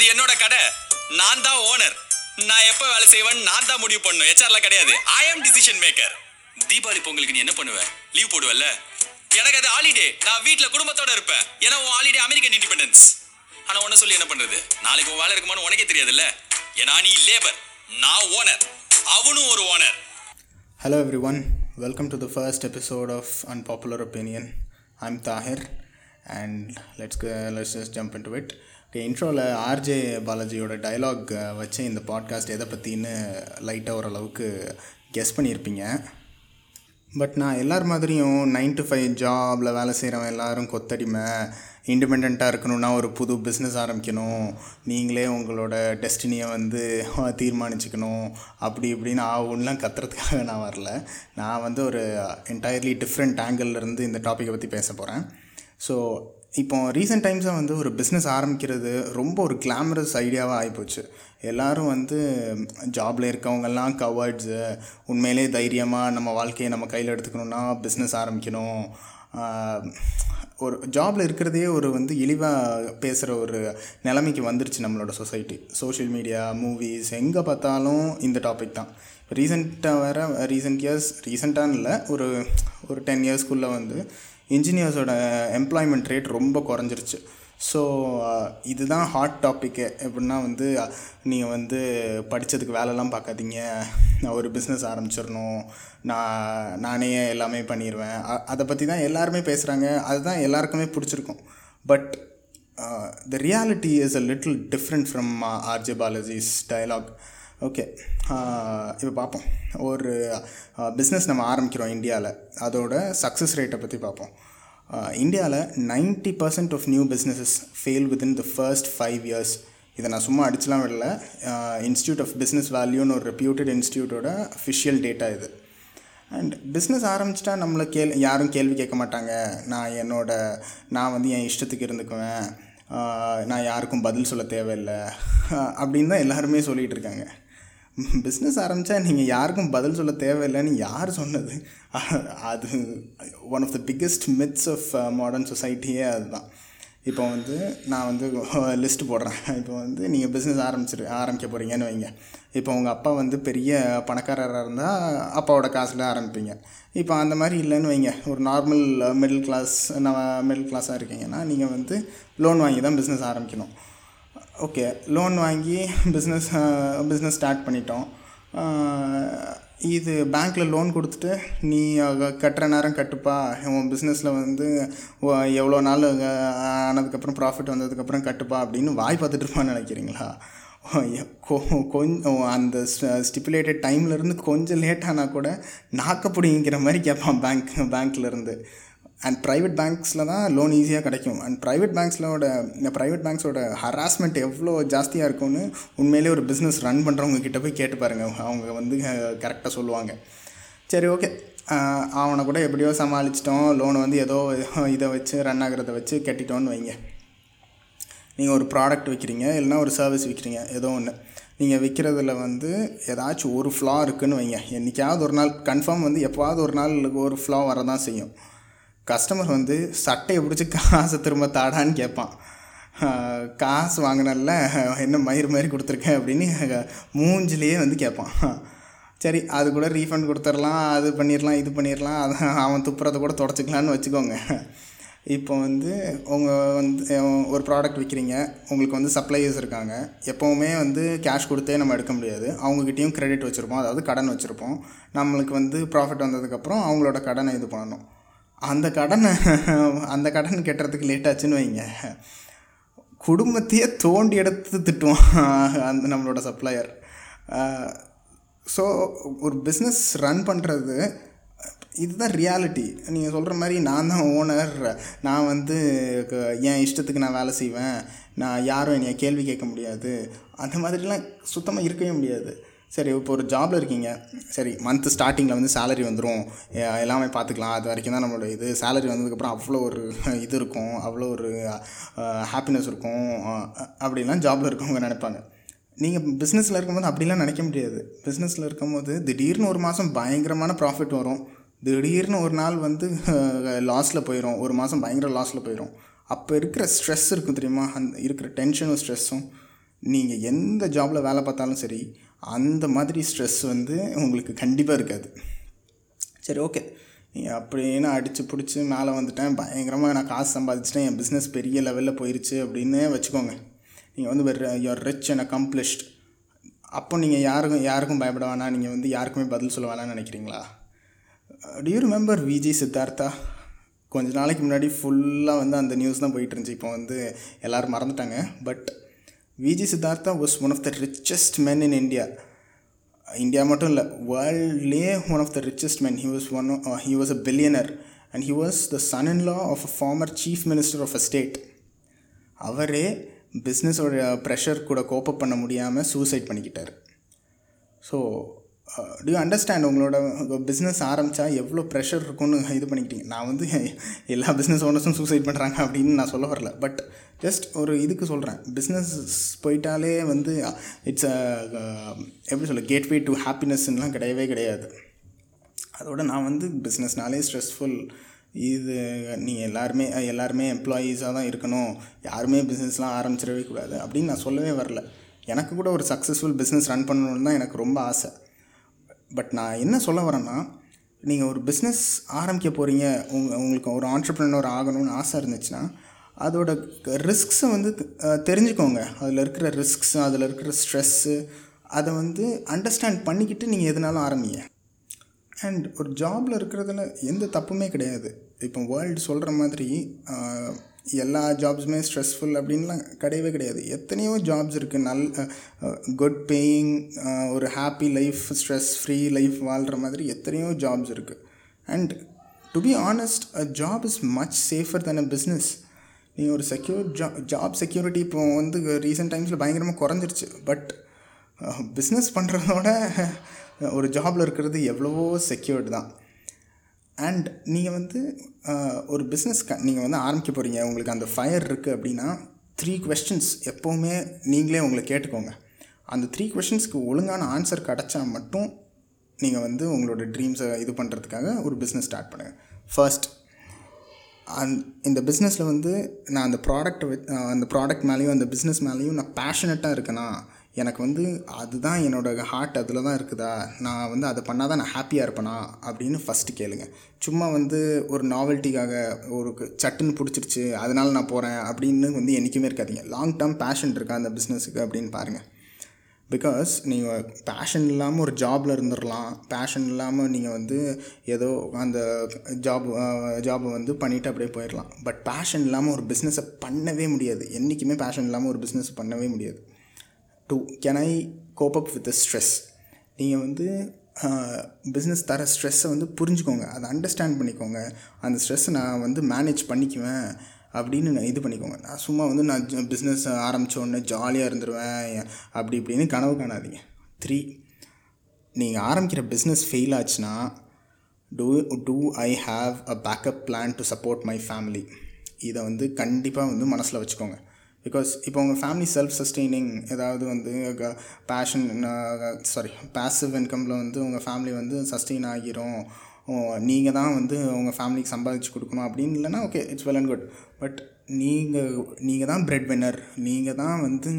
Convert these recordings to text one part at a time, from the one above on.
அது என்னோட கடை. நான் தான் ஓனர் நான் எப்ப வேலை செய்வேன் நான் தான் முடிவு பண்ணும் ஹெச்ஆர்ல கிடையாது. I am decision maker Deepavali பொங்கலுக்கு நீ என்ன பண்ணுவ? லீவ் போடுவல்ல? எனக்கு அது ஹாலிடே நான் வீட்டில் குடும்பத்தோட இருப்பேன். ஏன்னா உன் ஹாலிடே அமெரிக்கன் இண்டிபெண்டன்ஸ் ஆனா உன்ன சொல்லி என்ன பண்றது? நாளைக்கு உன் வேலை இருக்குமான்னு உனக்கே தெரியாதுல்ல? ஏன்னா நீ லேபர் நான் ஓனர் அவனும் ஒரு owner hello everyone welcome to the first episode of unpopular Opinion. I Tahir and and let's let's just jump into Okay, இன்ட்ரோவில் ஆர்ஜே பாலாஜியோட டைலாக் வச்சு இந்த பாட்காஸ்ட் எதை பற்றின்னு லைட்டாக ஓரளவுக்கு கெஸ் பண்ணியிருப்பீங்க. பட் நான் எல்லார் மாதிரியும் நைன் டு ஃபைவ் ஜாபில் வேலை செய்கிறவன் எல்லோரும் கொத்தடிமை இண்டிபெண்ட்டாக இருக்கணும்னா ஒரு புது பிஸ்னஸ் ஆரம்பிக்கணும். நீங்களே உங்களோட டெஸ்டினியை வந்து தீர்மானிச்சுக்கணும். அப்படி இப்படின்னு ஆகும்லாம் கத்துறதுக்காக நான் வரல. நான் வந்து ஒரு என்டையர்லி டிஃப்ரெண்ட் இருந்து இந்த டாப்பிக்கை பற்றி பேச போகிறேன் ஸோ இப்போ ரீசெண்ட் டைம்ஸாக வந்து ஒரு பிஸ்னஸ் ஆரம்பிக்கிறது ரொம்ப ஒரு கிளாமரஸ் ஐடியாவாக ஆகிப்போச்சு எல்லோரும் வந்து ஜாபில் இருக்கவங்கெல்லாம் கவர்ட்ஸு உண்மையிலே தைரியமாக நம்ம வாழ்க்கையை நம்ம கையில் எடுத்துக்கணுன்னா பிஸ்னஸ் ஆரம்பிக்கணும். ஒரு ஜாபில் இருக்கிறதையே ஒரு வந்து இழிவாக பேசுகிற ஒரு நிலைமைக்கு வந்துருச்சு நம்மளோட சொசைட்டி சோஷியல் மீடியா மூவிஸ் எங்கே பார்த்தாலும் இந்த டாபிக் தான். ரீசெண்டாக வேறு ரீசெண்ட் இயர்ஸ் ரீசெண்டான இல்லை ஒரு ஒரு டென் இயர்ஸ்க்குள்ளே வந்து இன்ஜினியர்ஸோட எம்ப்ளாய்மெண்ட் ரேட் ரொம்ப குறைஞ்சிருச்சு. ஸோ இதுதான் ஹாட் டாப்பிக்கு எப்படின்னா வந்து நீங்கள் வந்து படித்ததுக்கு வேலைலாம் பார்க்காதீங்க. நான் ஒரு பிஸ்னஸ் ஆரம்பிச்சிடணும். நான் நானே எல்லாமே பண்ணிடுவேன் அதை பற்றி தான் எல்லாருமே பேசுகிறாங்க அதுதான் எல்லாருக்குமே பிடிச்சிருக்கும். But the reality is a little different from RJ Balaji's dialogue okay இப்போ பார்ப்போம் ஒரு பிஸ்னஸ் நம்ம ஆரம்பிக்கிறோம் இந்தியாவில் அதோட சக்ஸஸ் ரேட்டை பற்றி பார்ப்போம் இந்தியாவில் ninety percent of new businesses fail within the first five years இதை நான் சும்மா அடிச்சுலாம் விடல. இன்ஸ்டியூட் ஆஃப் பிஸ்னஸ் வேல்யூன்னு ஒரு ரெப்யூட்டட் இன்ஸ்டியூட்டோட அஃபிஷியல் டேட்டா இது. அண்ட் பிஸ்னஸ் ஆரம்பிச்சிட்டா நம்மளை கேள் யாரும் கேள்வி கேட்க மாட்டாங்க. நான் என்னோட நான் வந்து என் இஷ்டத்துக்கு இருந்துக்குவேன். நான் யாருக்கும் பதில் சொல்ல தேவையில்லை. அப்படின்னு தான் எல்லாருமே சொல்லிகிட்டு இருக்காங்க. பிஸ்னஸ் ஆரம்பித்தா நீங்கள் யாருக்கும் பதில் சொல்ல தேவையில்லைன்னு யார் சொன்னது? அது one of the biggest myths of modern சொசைட்டியே அதுதான். இப்போ வந்து நான் வந்து லிஸ்ட் போடுறேன். இப்போ வந்து நீங்கள் பிஸ்னஸ் ஆரம்பிச்சிரு ஆரம்பிக்க போகிறீங்கன்னு வைங்க. இப்போ உங்கள் அப்பா வந்து பெரிய பணக்காரராக இருந்தால் அப்பாவோட காசில் ஆரம்பிப்பீங்க. இப்போ அந்த மாதிரி இல்லைன்னு வைங்க. ஒரு நார்மல் மிடில் கிளாஸ் நம்ம மிடில் கிளாஸாக இருக்கீங்கன்னா நீங்கள் வந்து லோன் வாங்கி தான் பிஸ்னஸ் ஆரம்பிக்கணும். ஓகே லோன் வாங்கி பிஸ்னஸ் பிஸ்னஸ் ஸ்டார்ட் பண்ணிட்டோம். இது பேங்க்கில் லோன் கொடுத்துட்டு நீ கட்டுற நேரம் கட்டுப்பா. உன் பிஸ்னஸில் வந்து எவ்வளோ நாள் ஆனதுக்கப்புறம் ப்ராஃபிட் வந்ததுக்கப்புறம் கட்டுப்பா அப்படின்னு வாய் பார்த்துட்டு இருப்பான்னு நினைக்கிறீங்களா? கொஞ்சம் அந்த ஸ்டிப்புலேட்டட் டைம்லேருந்து கொஞ்சம் லேட் ஆனால் கூட நாக்கப்பிடிங்கிற மாதிரி கேட்பான் பேங்க் பேங்க்லேருந்து அண்ட் ப்ரைவேட் பேங்க்ஸில் தான் லோன் ஈஸியாக கிடைக்கும். அண்ட் ப்ரைவேட் பேங்க்ஸோட இந்த ப்ரைவேட் பேங்க்ஸோட ஹராஸ்மெண்ட் எவ்வளோ ஜாஸ்தியாக இருக்கும்னு உண்மையிலே ஒரு பிஸ்னஸ் ரன் பண்ணுறவங்க கிட்ட போய் கேட்டு பாருங்கள் அவங்க வந்து கரெக்டாக சொல்லுவாங்க. சரி ஓகே அவனை கூட எப்படியோ சமாளிச்சிட்டோம். லோனை வந்து ஏதோ இதை வச்சு ரன் ஆகிறத வச்சு கட்டிட்டோன்னு வைங்க. நீங்கள் ஒரு ப்ராடக்ட் விற்கிறீங்க இல்லைனா ஒரு சர்வீஸ் விற்கிறீங்க ஏதோ ஒன்று நீங்கள் விற்கிறதுல வந்து ஏதாச்சும் ஒரு ஃப்ளா இருக்குதுன்னு வைங்க. என்றைக்காவது ஒரு நாள் கன்ஃபார்ம் வந்து எப்போவாவது ஒரு நாள் ஒரு ஃப்ளா வரதான் செய்யும். கஸ்டமர் வந்து சட்டையை பிடிச்சி காசை திரும்ப தாடான்னு கேட்பான். காசு வாங்கினல என்ன மயிர் மாதிரி கொடுத்துருக்கேன் அப்படின்னு மூஞ்சிலேயே வந்து கேட்பான். சரி அது கூட ரீஃபண்ட் கொடுத்துடலாம் அது பண்ணிடலாம் இது பண்ணிடலாம் அது அவன் துப்புறதை கூட தொடச்சிக்கலான்னு வச்சுக்கோங்க. இப்போ வந்து உங்கள் வந்து ஒரு ப்ராடக்ட் விற்கிறீங்க உங்களுக்கு வந்து சப்ளையர்ஸ் இருக்காங்க எப்போவுமே வந்து கேஷ் கொடுத்தே நம்ம எடுக்க முடியாது. அவங்கக்கிட்டேயும் க்ரெடிட் வச்சுருப்போம் அதாவது கடன் வச்சுருப்போம். நம்மளுக்கு வந்து ப்ராஃபிட் வந்ததுக்கப்புறம் அவங்களோட கடனை இது பண்ணணும். அந்த கடனை அந்த கடன் கட்டுறதுக்கு லேட் ஆச்சுன்னு வைங்க. குடும்பத்தையே தோண்டி எடுத்து திட்டுவான் அந்த நம்மளோட சப்ளையர் ஸோ ஒரு பிஸ்னஸ் ரன் பண்ணுறது இதுதான் ரியாலிட்டி நீங்கள் சொல்கிற மாதிரி நான் தான் ஓனர் நான் வந்து என் இஷ்டத்துக்கு நான் வேலை செய்வேன். நான் யாரும் என்னைய கேள்வி கேட்க முடியாது. அந்த மாதிரிலாம் சுத்தமாக இருக்கவே முடியாது. சரி இப்போ ஒரு ஜாபில் இருக்கீங்க. சரி மந்த்து ஸ்டார்டிங்கில் வந்து சேலரி வந்துடும் எல்லாமே பார்த்துக்கலாம். அது வரைக்கும் தான் நம்மளோட இது. சேலரி வந்ததுக்கப்புறம் அவ்வளோ ஒரு இது இருக்கும். அவ்வளோ ஒரு ஹாப்பினஸ் இருக்கும். அப்படிலாம் ஜாபில் இருக்கவங்க நினைப்பாங்க. நீங்கள் பிஸ்னஸில் இருக்கும்போது அப்படிலாம் நினைக்க முடியாது. பிஸ்னஸில் இருக்கும்போது திடீர்னு ஒரு மாதம் பயங்கரமான ப்ராஃபிட் வரும். திடீர்னு ஒரு நாள் வந்து லாஸில் போயிடும் ஒரு மாதம் பயங்கர லாஸில் போயிடும் அப்போ இருக்கிற ஸ்ட்ரெஸ் இருக்கும் தெரியுமா? அந்த இருக்கிற டென்ஷனும் ஸ்ட்ரெஸ்ஸும் நீங்கள் எந்த ஜாபில் வேலை பார்த்தாலும் சரி அந்த மாதிரி ஸ்ட்ரெஸ் வந்து உங்களுக்கு கண்டிப்பாக இருக்காது. சரி ஓகே நீங்கள் அப்படின்னு அடித்து பிடிச்சி மேலே வந்துட்டேன். பயங்கரமாக நான் காசு சம்பாதிச்சிட்டேன். என் பிஸ்னஸ் பெரிய லெவலில் போயிடுச்சு அப்படின்னு வச்சுக்கோங்க. நீங்கள் வந்து யுவர் ரிச் அண்ட் அக்கம்ப்ளிஷ்ட் அப்போ நீங்கள் யாருக்கும் யாருக்கும் பயப்பட வேணாம். நீங்கள் வந்து யாருக்குமே பதில் சொல்ல வேணாம்னு நினைக்கிறீங்களா? டியூ ரிமெம்பர் விஜி சித்தார்த்தா கொஞ்ச நாளைக்கு முன்னாடி ஃபுல்லாக வந்து அந்த நியூஸ் தான் போயிட்டு இருந்துச்சு. இப்போ வந்து எல்லோரும் மறந்துட்டாங்க. But VG Siddhartha was one of the richest men in India India மட்டும் இல்லை வேர்ல்ட்லேயே one of the richest men he was one he was a billionaire and he was the son in law of a former chief minister of a state அவரே பிஸ்னஸோட pressure கூட cope up பண்ண முடியாமல் suicide பண்ணிக்கிட்டார். So Uh, do you understand உங்களோட business ஆரம்பித்தா எவ்வளோ pressure இருக்கும்னு இது பண்ணிக்கிட்டீங்க? நான் வந்து எல்லா பிஸ்னஸ் ஓனர்ஸும் சூசைட் பண்ணுறாங்க அப்படின்னு நான் சொல்ல வரல. பட் ஜஸ்ட் ஒரு இதுக்கு சொல்கிறேன் பிஸ்னஸ் போயிட்டாலே வந்து இட்ஸ் அ uh, எப்படி சொல்ல கேட்வே டு ஹாப்பினஸ்லாம் கிடையவே கிடையாது. அதோட நான் வந்து பிஸ்னஸ்னாலே ஸ்ட்ரெஸ்ஃபுல் இது நீங்கள் எல்லாருமே எல்லாருமே எம்ப்ளாயீஸாக தான் இருக்கணும். யாருமே பிஸ்னஸ்லாம் ஆரம்பிச்சிடவே கூடாது அப்படின்னு நான் சொல்லவே வரல. எனக்கு கூட ஒரு சக்ஸஸ்ஃபுல் பிஸ்னஸ் ரன் பண்ணணுன்னு தான் எனக்கு ரொம்ப ஆசை. பட் நான் என்ன சொல்ல வரேன்னா நீங்கள் ஒரு பிஸ்னஸ் ஆரம்பிக்க போகிறீங்க உங்க உங்களுக்கு ஒரு ஆண்டர்ப்ரனர் ஆகணும்னு ஆசை இருந்துச்சுன்னா அதோட ரிஸ்க்ஸை வந்து தெரிஞ்சுக்கோங்க. அதில் இருக்கிற ரிஸ்க்ஸ் அதில் இருக்கிற ஸ்ட்ரெஸ்ஸு அதை வந்து அண்டர்ஸ்டாண்ட் பண்ணிக்கிட்டு நீங்கள் எதுனாலும் ஆரம்பிங்க. அண்ட் ஒரு ஜாபில் இருக்கிறதுல எந்த தப்புமே கிடையாது. இப்போ வேர்ல்டு சொல்கிற மாதிரி எல்லா ஜாப்ஸுமே ஸ்ட்ரெஸ்ஃபுல் அப்படின்லாம் கிடையவே கிடையாது. எத்தனையோ ஜாப்ஸ் இருக்குது நல் குட் பேயிங் ஒரு happy life stress free life வாழ்கிற மாதிரி எத்தனையோ ஜாப்ஸ் இருக்குது and to be honest a job is much safer than a business நீங்கள் ஒரு செக்யூர் ஜா ஜாப் செக்யூரிட்டி இப்போ வந்து ரீசெண்ட் டைம்ஸில் பயங்கரமாக குறைஞ்சிருச்சு. பட் பிஸ்னஸ் பண்ணுறதோட ஒரு ஜாபில் இருக்கிறது எவ்வளவோ செக்யூர்டு தான். அண்ட் நீங்கள் வந்து ஒரு பிஸ்னஸ் க நீங்கள் வந்து ஆரம்பிக்க போகிறீங்க உங்களுக்கு அந்த ஃபயர் இருக்குது அப்படின்னா த்ரீ கொஸ்டின்ஸ் எப்போவுமே நீங்களே உங்களை கேட்டுக்கோங்க. அந்த த்ரீ கொஷின்ஸ்க்கு ஒழுங்கான ஆன்சர் கிடச்சா மட்டும் நீங்கள் வந்து உங்களோட ட்ரீம்ஸை இது பண்ணுறதுக்காக ஒரு பிஸ்னஸ் ஸ்டார்ட் பண்ணுங்கள் ஃபர்ஸ்ட் அந் இந்த பிஸ்னஸில் வந்து நான் அந்த ப்ராடக்ட் அந்த ப்ராடக்ட் மேலேயும் அந்த பிஸ்னஸ் மேலேயும் நான் பேஷனட்டாக இருக்கேனா எனக்கு வந்து அதுதான் என்னோடய ஹார்ட் அதில் தான் இருக்குதா? நான் வந்து அதை பண்ணால் தான் நான் ஹாப்பியாக இருப்பேனா? அப்படின்னு ஃபஸ்ட்டு கேளுங்க. சும்மா வந்து ஒரு நாவல்ட்டிக்காக ஒரு சட்டுன்னு பிடிச்சிருச்சு அதனால் நான் போகிறேன் அப்படின்னு வந்து என்றைக்குமே இருக்காதீங்க. லாங் டேர்ம் பேஷன் இருக்கா அந்த பிஸ்னஸுக்கு அப்படின்னு பாருங்கள் பிகாஸ் நீங்கள் பேஷன் இல்லாமல் ஒரு ஜாபில் இருந்துடலாம் பேஷன் இல்லாமல் நீங்கள் வந்து ஏதோ அந்த ஜாப் ஜாபை வந்து பண்ணிவிட்டு அப்படியே போயிடலாம் பட் பேஷன் இல்லாமல் ஒரு பிஸ்னஸை பண்ணவே முடியாது. என்றைக்குமே பேஷன் இல்லாமல் ஒரு பிஸ்னஸ் பண்ணவே முடியாது. Two can I cope up with stress நீங்கள் வந்து பிஸ்னஸ் தர ஸ்ட்ரெஸ்ஸை வந்து புரிஞ்சுக்கோங்க. அதை அண்டர்ஸ்டாண்ட் பண்ணிக்கோங்க. அந்த ஸ்ட்ரெஸ்ஸை நான் வந்து மேனேஜ் பண்ணிக்குவேன் அப்படின்னு நான் இது பண்ணிக்கோங்க. நான் சும்மா வந்து நான் பிஸ்னஸ் ஆரம்பித்தோடனே ஜாலியாக இருந்துருவேன். அப்படி இப்படின்னு கனவு காணாதீங்க. த்ரீ நீங்கள் ஆரம்பிக்கிற பிஸ்னஸ் ஃபெயில் ஆச்சுன்னா do do I have a backup plan to support my family இதை வந்து கண்டிப்பாக வந்து மனசில் வச்சுக்கோங்க. பிகாஸ் இப்போ உங்கள் ஃபேமிலி செல்ஃப் சஸ்டெய்னிங் ஏதாவது வந்து பேஷன் சாரி பேசிவ் இன்கமில் வந்து உங்கள் ஃபேமிலி வந்து சஸ்டெயின் ஆகிரும். நீங்கள் தான் வந்து உங்கள் ஃபேமிலிக்கு சம்பாதிச்சு கொடுக்கணும் அப்படின்னு இல்லைன்னா okay it's well and good but நீங்கள் நீங்கள் தான் பிரெட் வின்னர் நீங்கள் தான் வந்து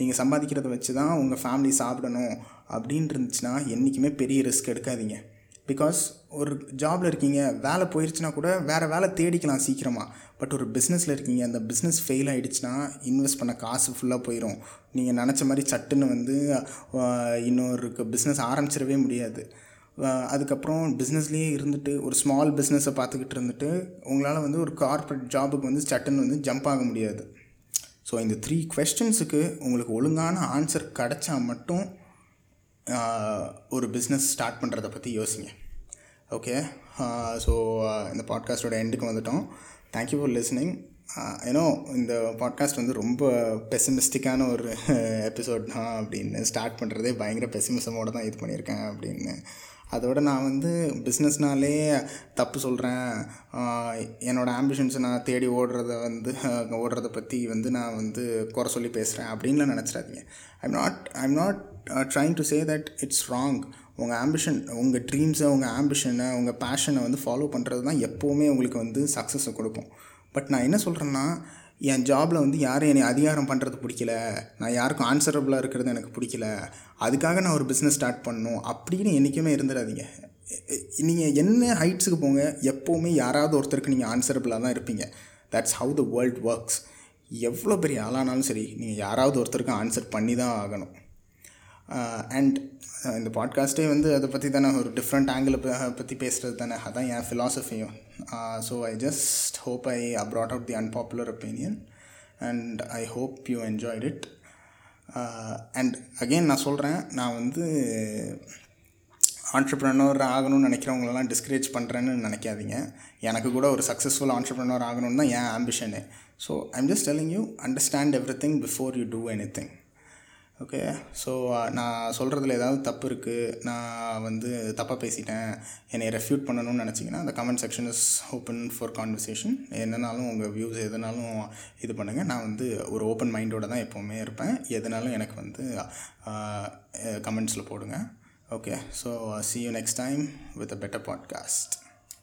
நீங்கள் சம்பாதிக்கிறத வச்சு தான் உங்கள் ஃபேமிலி சாப்பிடணும். அப்படின்னு இருந்துச்சுன்னா என்றைக்குமே பெரிய ரிஸ்க் எடுக்காதீங்க. பிகாஸ் ஒரு ஜாபில் இருக்கீங்க வேலை போயிடுச்சுன்னா கூட வேறு வேலை தேடிக்கலாம் சீக்கிரமாக பட் ஒரு பிஸ்னஸில் இருக்கீங்க அந்த பிஸ்னஸ் ஃபெயில் ஆகிடுச்சுன்னா இன்வெஸ்ட் பண்ண காசு ஃபுல்லாக போயிடும் நீங்கள் நினச்ச மாதிரி சட்டுன்னு வந்து இன்னொருக்கு இன்னொரு பிஸ்னஸ் ஆரம்பிச்சிடவே முடியாது. அதுக்கப்புறம் பிஸ்னஸ்லேயே இருந்துட்டு ஒரு ஸ்மால் பிஸ்னஸை பார்த்துக்கிட்டு இருந்துட்டு உங்களால் வந்து ஒரு கார்ப்பரேட் ஜாபுக்கு வந்து சட்டுன்னு வந்து ஜம்ப் ஆக முடியாது. ஸோ இந்த த்ரீ கொஸ்டின்ஸுக்கு உங்களுக்கு ஒழுங்கான ஆன்சர் கிடச்சா மட்டும் ஒரு பிஸ்னஸ் ஸ்டார்ட் பண்ணுறதை பற்றி யோசிங்க. ஓகே ஸோ இந்த பாட்காஸ்டோட எண்டுக்கு வந்துட்டோம். தேங்க்யூ ஃபார் லிஸ்னிங் ஏன்னோ இந்த பாட்காஸ்ட் வந்து ரொம்ப பெசிமிஸ்டிக்கான ஒரு எபிசோட் தான் அப்படின்னு ஸ்டார்ட் பண்ணுறதே பயங்கர பெசிமிசமோடு தான் இது பண்ணியிருக்கேன் அப்படின்னு அதோட நான் வந்து பிஸ்னஸ்னாலே தப்பு சொல்கிறேன் என்னோடய ஆம்பிஷன்ஸை நான் தேடி ஓடுறத வந்து ஆஹ், ஓடுறத பற்றி வந்து நான் வந்து குறை சொல்லி பேசுகிறேன் அப்படின்லாம் நினச்சிடாதீங்க. I'm not I'm not trying to say that it's wrong உங்கள் ஆம்பிஷன் உங்கள் ட்ரீம்ஸை உங்கள் ஆம்பிஷனை உங்கள் பேஷனை வந்து ஃபாலோ பண்ணுறது தான் எப்போவுமே உங்களுக்கு வந்து சக்ஸஸை கொடுக்கும். பட் நான் என்ன சொல்கிறேன்னா என் ஜாபில் வந்து யாரும் என்னை அதிகாரம் பண்ணுறது பிடிக்கல. நான் யாருக்கும் ஆன்சரபுளாக இருக்கிறது எனக்கு பிடிக்கல. அதுக்காக நான் ஒரு பிஸ்னஸ் ஸ்டார்ட் பண்ணணும். அப்படின்னு என்றைக்குமே இருந்துடாதீங்க. நீங்கள் என்ன ஹைட்ஸுக்கு போங்க எப்போவுமே யாராவது ஒருத்தருக்கு நீங்கள் ஆன்சரபுளாக தான் இருப்பீங்க. That's how the world works எவ்வளோ பெரிய ஆளானாலும் சரி நீங்கள் யாராவது ஒருத்தருக்கு ஆன்சர் பண்ணி தான் ஆகணும் uh, அண்ட் இந்த பாட்காஸ்ட்டே வந்து அதை பற்றி தானே ஒரு டிஃப்ரெண்ட் ஆங்கிளை பற்றி பேசுகிறது தானே அதான் என் ஃபிலாசபியும் so I just hope I brought out the unpopular opinion and I hope you enjoyed it and again நான் சொல்கிறேன் நான் வந்து ஆண்டர்ப்ரனர் ஆகணும்னு நினைக்கிறவங்களெல்லாம் டிஸ்கரேஜ் பண்ணுறேன்னு நினைக்காதீங்க. எனக்கு கூட ஒரு சக்ஸஸ்ஃபுல் ஆண்டர்ப்ரனர் ஆகணும்னு தான் என் ambition so I'm just telling you understand everything before you do anything okay so நான் சொல்கிறதுல ஏதாவது தப்பு இருக்குது நான் வந்து தப்பாக பேசிட்டேன் என்னை ரெஃப்யூட் பண்ணணும்னு நினச்சிங்கன்னா அந்த comment section is open for conversation என்னனாலும் உங்கள் வியூஸ் எதுனாலும் இது பண்ணுங்கள் நான் வந்து ஒரு ஓப்பன் மைண்டோட தான் எப்போவுமே இருப்பேன். எதுனாலும் எனக்கு வந்து கமெண்ட்ஸில் போடுங்க. Okay so see you next time with a better podcast